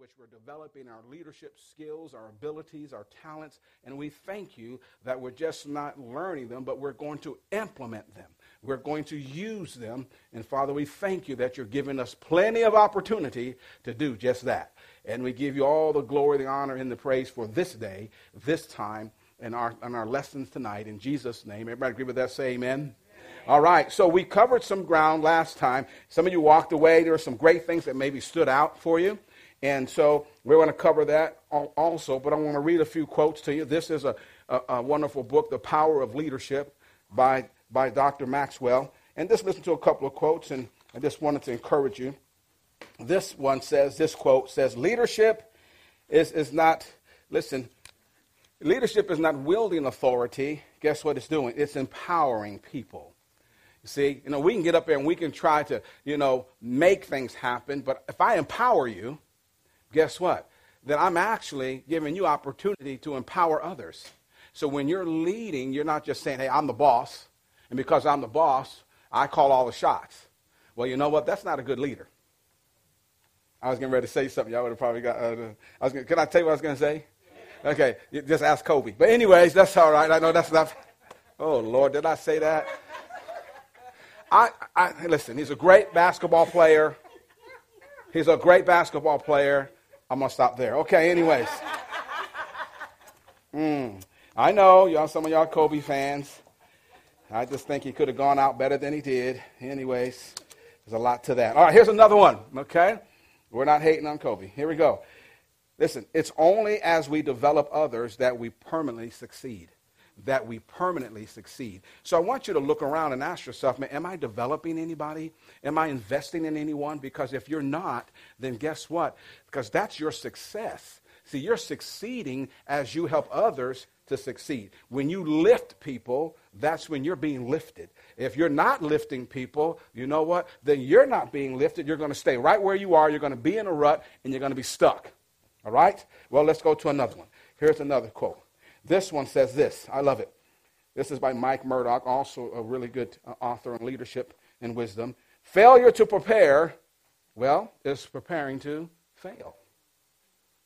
which we're developing our leadership skills, our abilities, our talents, and we thank you that we're just not learning them, but we're going to implement them. We're going to use them. And Father, we thank you that you're giving us plenty of opportunity to do just that. And we give you all the glory, the honor, and the praise for this day, this time, and our, and our lessons tonight. In Jesus' name. Everybody agree with that? Say amen. All right, so we covered some ground last time. Some of you walked away. There were some great things that maybe stood out for you. And so we're going to cover that also, but I want to read a few quotes to you. This is a, a, a wonderful book, The Power of Leadership by, by Dr. Maxwell. And just listen to a couple of quotes, and I just wanted to encourage you. This one says, this quote says, leadership is, is not, listen, leadership is not wielding authority. Guess what it's doing? It's empowering people. You see, you know, we can get up there and we can try to, you know, make things happen, but if I empower you, guess what? That I'm actually giving you opportunity to empower others. So when you're leading, you're not just saying, hey, I'm the boss, and because I'm the boss, I call all the shots. Well, you know what? That's not a good leader. I was getting ready to say something. Y'all would have probably got. Uh, I was. Gonna, can I tell you what I was going to say? Okay, just ask Kobe. But anyways, that's all right. I know that's not. Oh Lord, did I say that? I, I listen. He's a great basketball player. He's a great basketball player. I'm going to stop there. Okay, anyways. Mm, I know y'all, some of y'all Kobe fans. I just think he could have gone out better than he did. Anyways, there's a lot to that. All right, here's another one, okay? We're not hating on Kobe. Here we go. Listen, it's only as we develop others that we permanently succeed. That we permanently succeed. So I want you to look around and ask yourself, man, am I developing anybody? Am I investing in anyone? Because if you're not, then guess what? Because that's your success. See, you're succeeding as you help others to succeed. When you lift people, that's when you're being lifted. If you're not lifting people, you know what? Then you're not being lifted. You're going to stay right where you are. You're going to be in a rut and you're going to be stuck. All right? Well, let's go to another one. Here's another quote. This one says this. I love it. This is by Mike Murdock, also a really good uh, author on leadership and wisdom. Failure to prepare, well, is preparing to fail.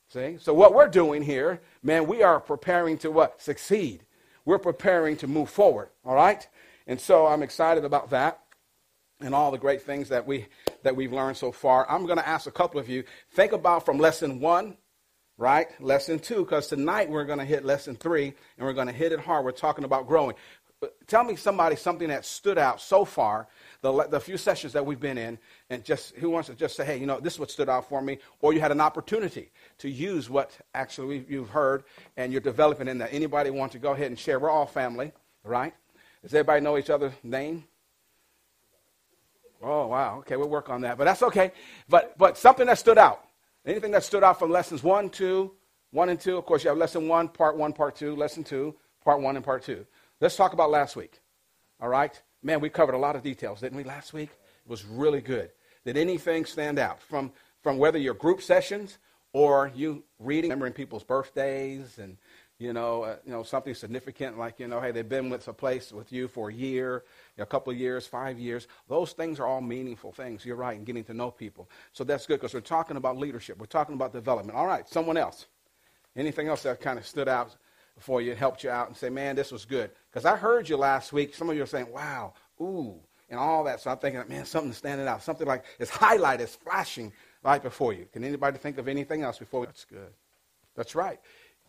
See? So what we're doing here, man, we are preparing to what? Succeed. We're preparing to move forward, all right? And so I'm excited about that and all the great things that we that we've learned so far. I'm going to ask a couple of you think about from lesson 1 right? Lesson 2 cuz tonight we're going to hit lesson 3 and we're going to hit it hard. We're talking about growing. Tell me somebody something that stood out so far the, the few sessions that we've been in, and just who wants to just say, hey, you know, this is what stood out for me, or you had an opportunity to use what actually you've heard and you're developing in that. Anybody want to go ahead and share? We're all family, right? Does everybody know each other's name? Oh, wow. Okay, we'll work on that. But that's okay. But, but something that stood out. Anything that stood out from lessons one, two, one and two. Of course, you have lesson one, part one, part two, lesson two, part one, and part two. Let's talk about last week. All right? Man, we covered a lot of details, didn't we, last week? It was really good. Did anything stand out from, from whether your group sessions or you reading, remembering people's birthdays and, you know, uh, you know, something significant like, you know, hey, they've been with a place with you for a year, a couple of years, five years. Those things are all meaningful things. You're right, in getting to know people. So that's good because we're talking about leadership. We're talking about development. All right, someone else. Anything else that kind of stood out for you, helped you out, and say, man, this was good. Because I heard you last week. Some of you are saying, wow, ooh, and all that. So I'm thinking, man, something's standing out. Something like it's highlighted, it's flashing right before you. Can anybody think of anything else before we? That's good. That's right.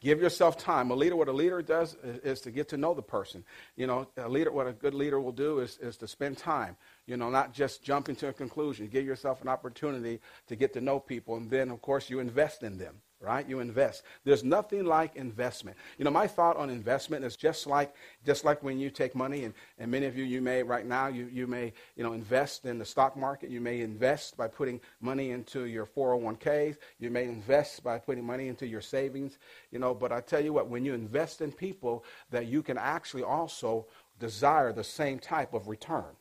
Give yourself time. A leader, what a leader does is, is, to get to know the person. You know, a leader, what a good leader will do is, is to spend time. You know, not just jump into a conclusion. Give yourself an opportunity to get to know people, and then, of course, you invest in them right? You invest. There's nothing like investment. You know, my thought on investment is just like just like when you take money and, and many of you you may right now you, you may, you know, invest in the stock market. You may invest by putting money into your 401ks. You may invest by putting money into your savings, you know, but I tell you what, when you invest in people that you can actually also desire the same type of return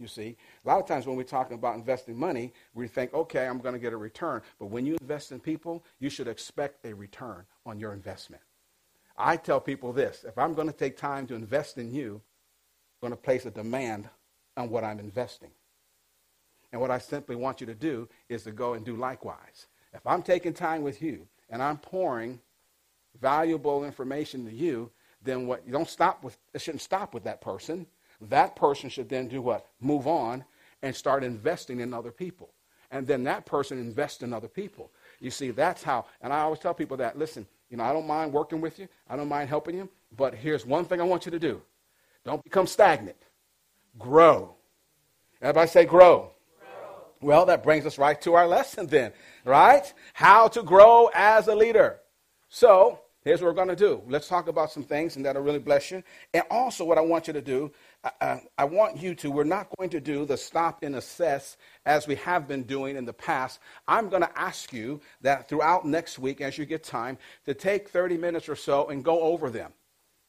you see. A lot of times when we're talking about investing money, we think, okay, I'm going to get a return. But when you invest in people, you should expect a return on your investment. I tell people this if I'm going to take time to invest in you, I'm going to place a demand on what I'm investing. And what I simply want you to do is to go and do likewise. If I'm taking time with you and I'm pouring valuable information to you, then what you don't stop with it shouldn't stop with that person. That person should then do what? Move on and start investing in other people. And then that person invests in other people. You see, that's how, and I always tell people that, listen, you know, I don't mind working with you, I don't mind helping you, but here's one thing I want you to do don't become stagnant, grow. Everybody say grow. grow. Well, that brings us right to our lesson then, right? How to grow as a leader. So, here's what we're going to do. Let's talk about some things, and that'll really bless you. And also, what I want you to do, I, want you to, we're not going to do the stop and assess as we have been doing in the past. I'm going to ask you that throughout next week, as you get time, to take 30 minutes or so and go over them,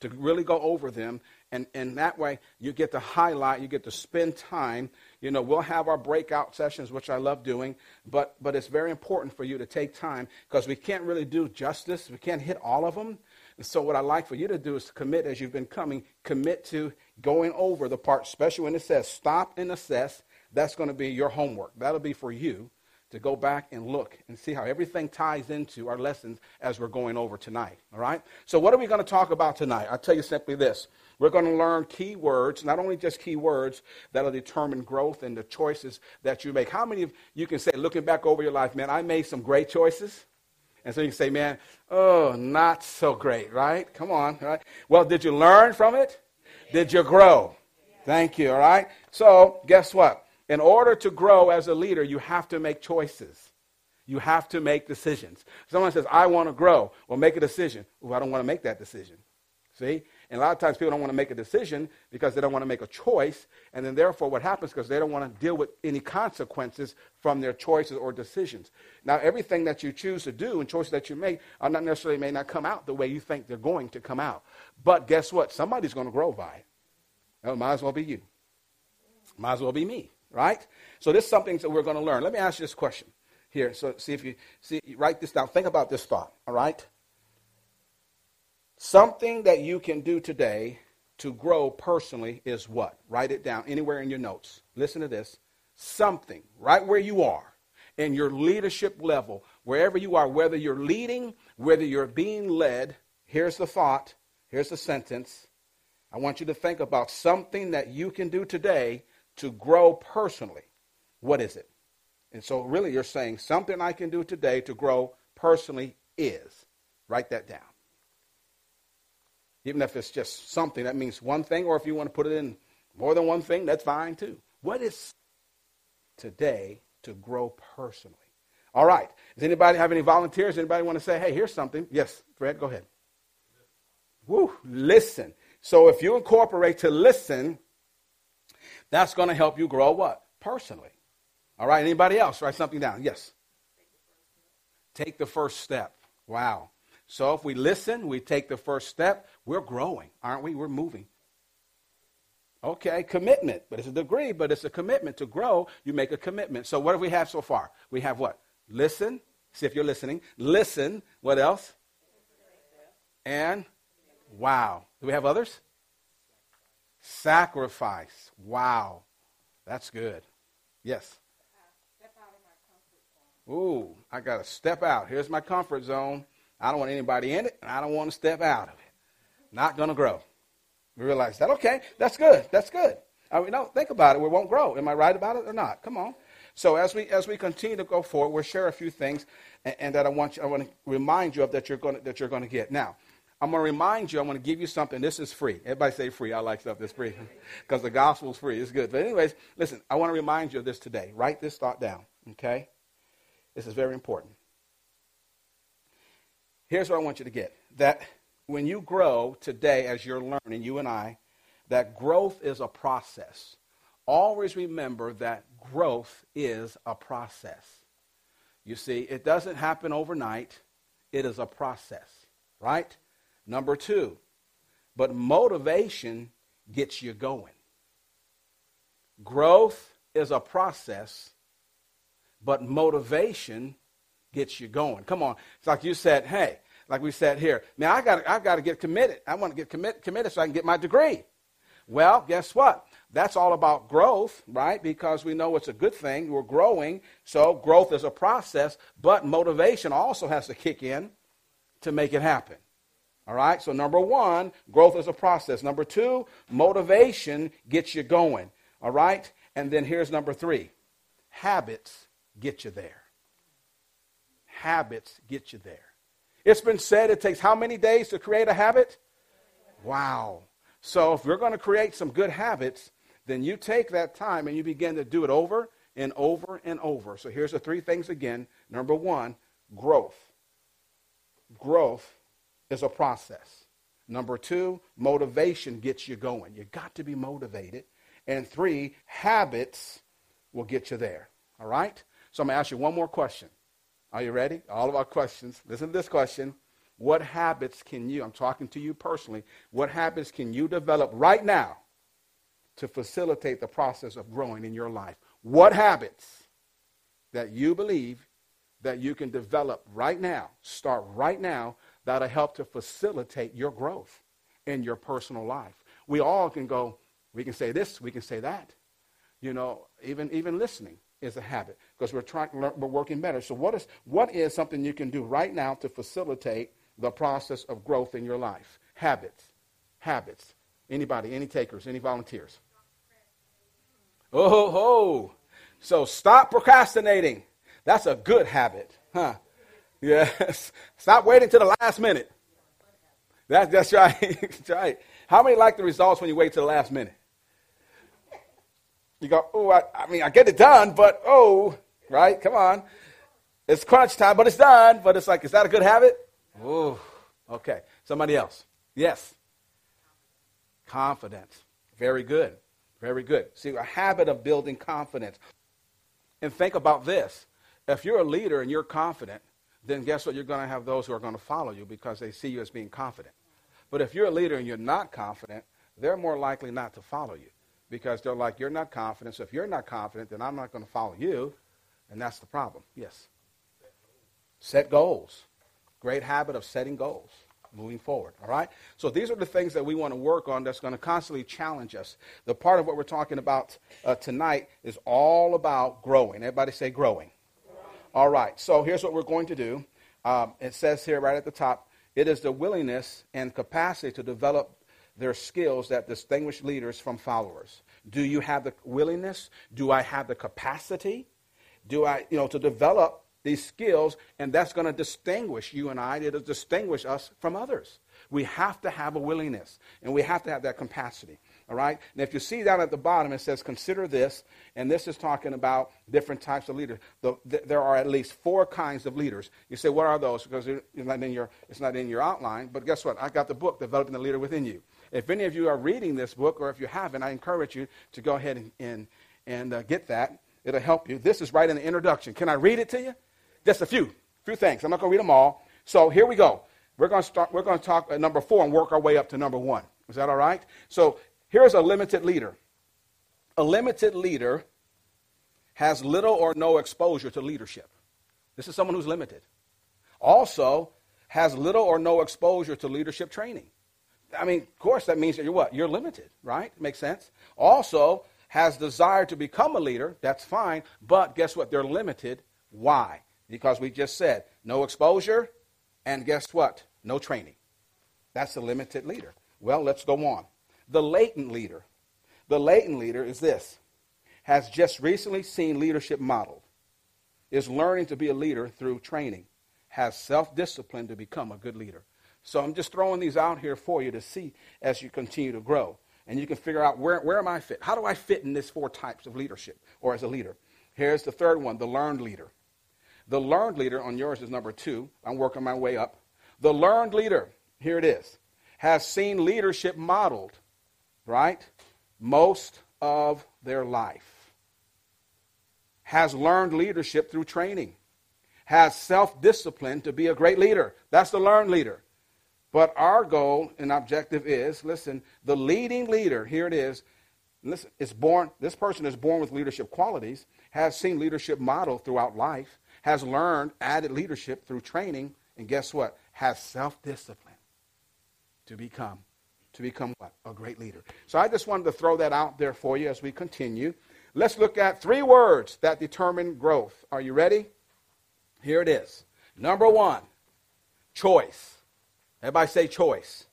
to really go over them and, and that way you get to highlight, you get to spend time. You know, we'll have our breakout sessions, which I love doing, but, but it's very important for you to take time because we can't really do justice. We can't hit all of them. And so what I like for you to do is to commit as you've been coming, commit to going over the part, especially when it says stop and assess. That's going to be your homework. That'll be for you to go back and look and see how everything ties into our lessons as we're going over tonight. All right? So, what are we going to talk about tonight? I'll tell you simply this we're going to learn key words, not only just key words that'll determine growth and the choices that you make. How many of you can say, looking back over your life, man, I made some great choices? And so you can say, man, oh, not so great, right? Come on, right? Well, did you learn from it? Did you grow? Thank you, all right? So, guess what? In order to grow as a leader, you have to make choices. You have to make decisions. Someone says, I want to grow. Well, make a decision. Well, I don't want to make that decision. See? And a lot of times people don't want to make a decision because they don't want to make a choice. And then therefore what happens because they don't want to deal with any consequences from their choices or decisions. Now everything that you choose to do and choices that you make are not necessarily may not come out the way you think they're going to come out. But guess what? Somebody's going to grow by it. Might as well be you. Might as well be me, right? So this is something that we're going to learn. Let me ask you this question here. So see if you see write this down. Think about this thought, all right? Something that you can do today to grow personally is what? Write it down anywhere in your notes. Listen to this. Something right where you are in your leadership level, wherever you are, whether you're leading, whether you're being led. Here's the thought. Here's the sentence. I want you to think about something that you can do today to grow personally. What is it? And so, really, you're saying something I can do today to grow personally is. Write that down. Even if it's just something that means one thing, or if you want to put it in more than one thing, that's fine too. What is today to grow personally? All right. Does anybody have any volunteers? Anybody want to say, hey, here's something? Yes, Fred, go ahead. Woo, listen. So if you incorporate to listen, that's going to help you grow what? Personally. All right. Anybody else? Write something down. Yes. Take the first step. Wow. So if we listen, we take the first step, we're growing, aren't we? We're moving. Okay, commitment, but it's a degree, but it's a commitment. To grow, you make a commitment. So what do we have so far? We have what? Listen. See if you're listening. Listen. What else? And wow. Do we have others? Sacrifice. Wow. That's good. Yes. Ooh, I got to step out. Here's my comfort zone. I don't want anybody in it, and I don't want to step out of it. Not going to grow. We realize that, okay, that's good. That's good. I mean, no, think about it. We won't grow. Am I right about it or not? Come on. So as we as we continue to go forward, we'll share a few things, and, and that I want you, I want to remind you of that you're going to, that you're going to get. Now, I'm going to remind you. I'm going to give you something. This is free. Everybody say free. I like stuff that's free because the gospel is free. It's good. But anyways, listen. I want to remind you of this today. Write this thought down. Okay. This is very important here's what I want you to get that when you grow today, as you're learning, you and I, that growth is a process. Always remember that growth is a process. You see, it doesn't happen overnight, it is a process, right? Number two, but motivation gets you going. Growth is a process, but motivation gets you going. Come on. It's like you said, hey, like we said here, man, I got I've got to get committed. I want to get commit, committed so I can get my degree. Well, guess what? That's all about growth, right? Because we know it's a good thing. We're growing. So growth is a process, but motivation also has to kick in to make it happen. All right? So, number one, growth is a process. Number two, motivation gets you going. All right? And then here's number three habits get you there. Habits get you there. It's been said it takes how many days to create a habit? Wow. So, if we're going to create some good habits, then you take that time and you begin to do it over and over and over. So, here's the three things again. Number one, growth. Growth is a process. Number two, motivation gets you going. You got to be motivated. And three, habits will get you there. All right? So I'm going to ask you one more question. Are you ready? All of our questions. Listen to this question. What habits can you, I'm talking to you personally, what habits can you develop right now to facilitate the process of growing in your life? What habits that you believe that you can develop right now, start right now, that'll help to facilitate your growth in your personal life. We all can go, we can say this, we can say that. You know, even, even listening is a habit because we're trying, to learn, we're working better. So what is, what is something you can do right now to facilitate the process of growth in your life? Habits. Habits. Anybody, any takers, any volunteers? Oh, ho, ho. So stop procrastinating. That's a good habit, huh? Yes. Stop waiting to the last minute. That, that's right. that's right. How many like the results when you wait to the last minute? You go, oh, I, I mean, I get it done, but oh, right? Come on. It's crunch time, but it's done. But it's like, is that a good habit? Oh, okay. Somebody else. Yes. Confidence. Very good. Very good. See, a habit of building confidence. And think about this. If you're a leader and you're confident, then guess what? You're going to have those who are going to follow you because they see you as being confident. But if you're a leader and you're not confident, they're more likely not to follow you because they're like, you're not confident. So if you're not confident, then I'm not going to follow you. And that's the problem. Yes. Set goals. Great habit of setting goals moving forward. All right? So these are the things that we want to work on that's going to constantly challenge us. The part of what we're talking about uh, tonight is all about growing. Everybody say growing. All right, so here's what we're going to do. Um, it says here right at the top it is the willingness and capacity to develop their skills that distinguish leaders from followers. Do you have the willingness? Do I have the capacity? Do I, you know, to develop these skills? And that's going to distinguish you and I. It'll distinguish us from others. We have to have a willingness, and we have to have that capacity. All right? And if you see down at the bottom, it says, consider this, and this is talking about different types of leaders. The, the, there are at least four kinds of leaders. You say, what are those? Because it's not, in your, it's not in your outline. But guess what? I got the book, Developing the Leader Within You. If any of you are reading this book, or if you haven't, I encourage you to go ahead and, and, and uh, get that. It'll help you. This is right in the introduction. Can I read it to you? Just a few, few things. I'm not going to read them all. So here we go. We're going to start. We're going to talk at number four and work our way up to number one. Is that all right? So Here's a limited leader. A limited leader has little or no exposure to leadership. This is someone who's limited. Also, has little or no exposure to leadership training. I mean, of course, that means that you're what? You're limited, right? Makes sense. Also, has desire to become a leader. That's fine. But guess what? They're limited. Why? Because we just said no exposure, and guess what? No training. That's a limited leader. Well, let's go on. The latent leader. The latent leader is this has just recently seen leadership modeled, is learning to be a leader through training, has self discipline to become a good leader. So I'm just throwing these out here for you to see as you continue to grow. And you can figure out where, where am I fit? How do I fit in this four types of leadership or as a leader? Here's the third one the learned leader. The learned leader on yours is number two. I'm working my way up. The learned leader, here it is, has seen leadership modeled right? Most of their life. Has learned leadership through training. Has self discipline to be a great leader. That's the learned leader. But our goal and objective is listen, the leading leader, here it is, listen, is born, this person is born with leadership qualities, has seen leadership model throughout life, has learned added leadership through training, and guess what? Has self discipline to become to become what? A great leader. So I just wanted to throw that out there for you as we continue. Let's look at three words that determine growth. Are you ready? Here it is. Number one, choice. Everybody say choice.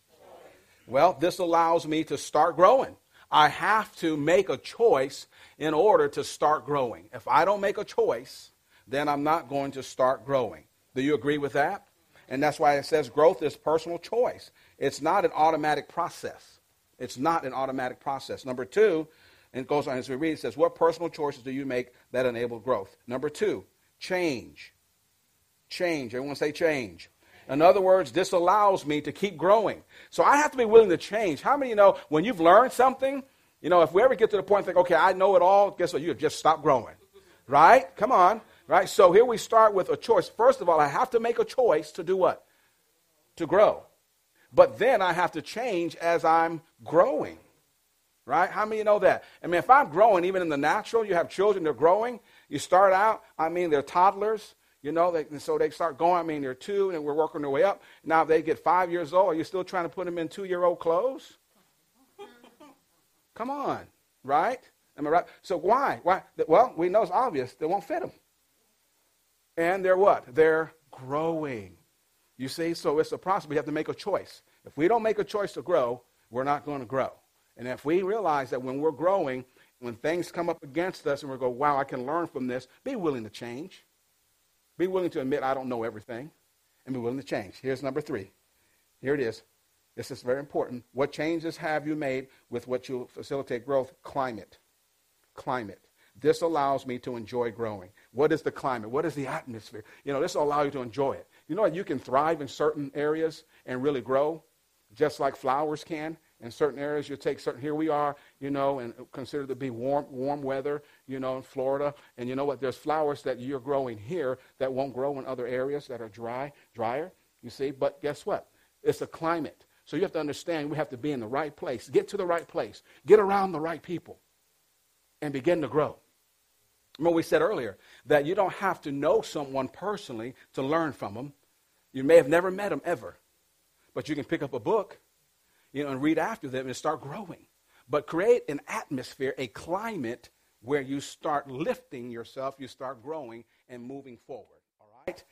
Well, this allows me to start growing. I have to make a choice in order to start growing. If I don't make a choice, then I'm not going to start growing. Do you agree with that? And that's why it says growth is personal choice. It's not an automatic process. It's not an automatic process. Number two, and it goes on as we read, it says, What personal choices do you make that enable growth? Number two, change. Change. Everyone say change. In other words, this allows me to keep growing. So I have to be willing to change. How many you know when you've learned something, you know, if we ever get to the point and think, okay, I know it all, guess what? You have just stopped growing. Right? Come on. Right? So here we start with a choice. First of all, I have to make a choice to do what? To grow. But then I have to change as I'm growing. Right? How many of you know that? I mean, if I'm growing, even in the natural, you have children, they're growing. You start out, I mean, they're toddlers. You know, they, so they start going. I mean, they're two, and we're working their way up. Now they get five years old. Are you still trying to put them in two-year-old clothes? Come on, right? Am I right? So why? Why? Well, we know it's obvious. They won't fit them. And they're what? They're growing. You see, so it's a process. We have to make a choice. If we don't make a choice to grow, we're not going to grow. And if we realize that when we're growing, when things come up against us and we go, wow, I can learn from this, be willing to change. Be willing to admit I don't know everything and be willing to change. Here's number three. Here it is. This is very important. What changes have you made with what you facilitate growth? Climate. Climate. This allows me to enjoy growing. What is the climate? What is the atmosphere? You know, this will allow you to enjoy it. You know, you can thrive in certain areas and really grow, just like flowers can. In certain areas, you take certain, here we are, you know, and consider to be warm, warm weather, you know, in Florida. And you know what? There's flowers that you're growing here that won't grow in other areas that are dry, drier, you see. But guess what? It's a climate. So you have to understand we have to be in the right place, get to the right place, get around the right people, and begin to grow. Remember, we said earlier that you don't have to know someone personally to learn from them. You may have never met them ever, but you can pick up a book you know, and read after them and start growing. But create an atmosphere, a climate where you start lifting yourself, you start growing and moving forward. All right?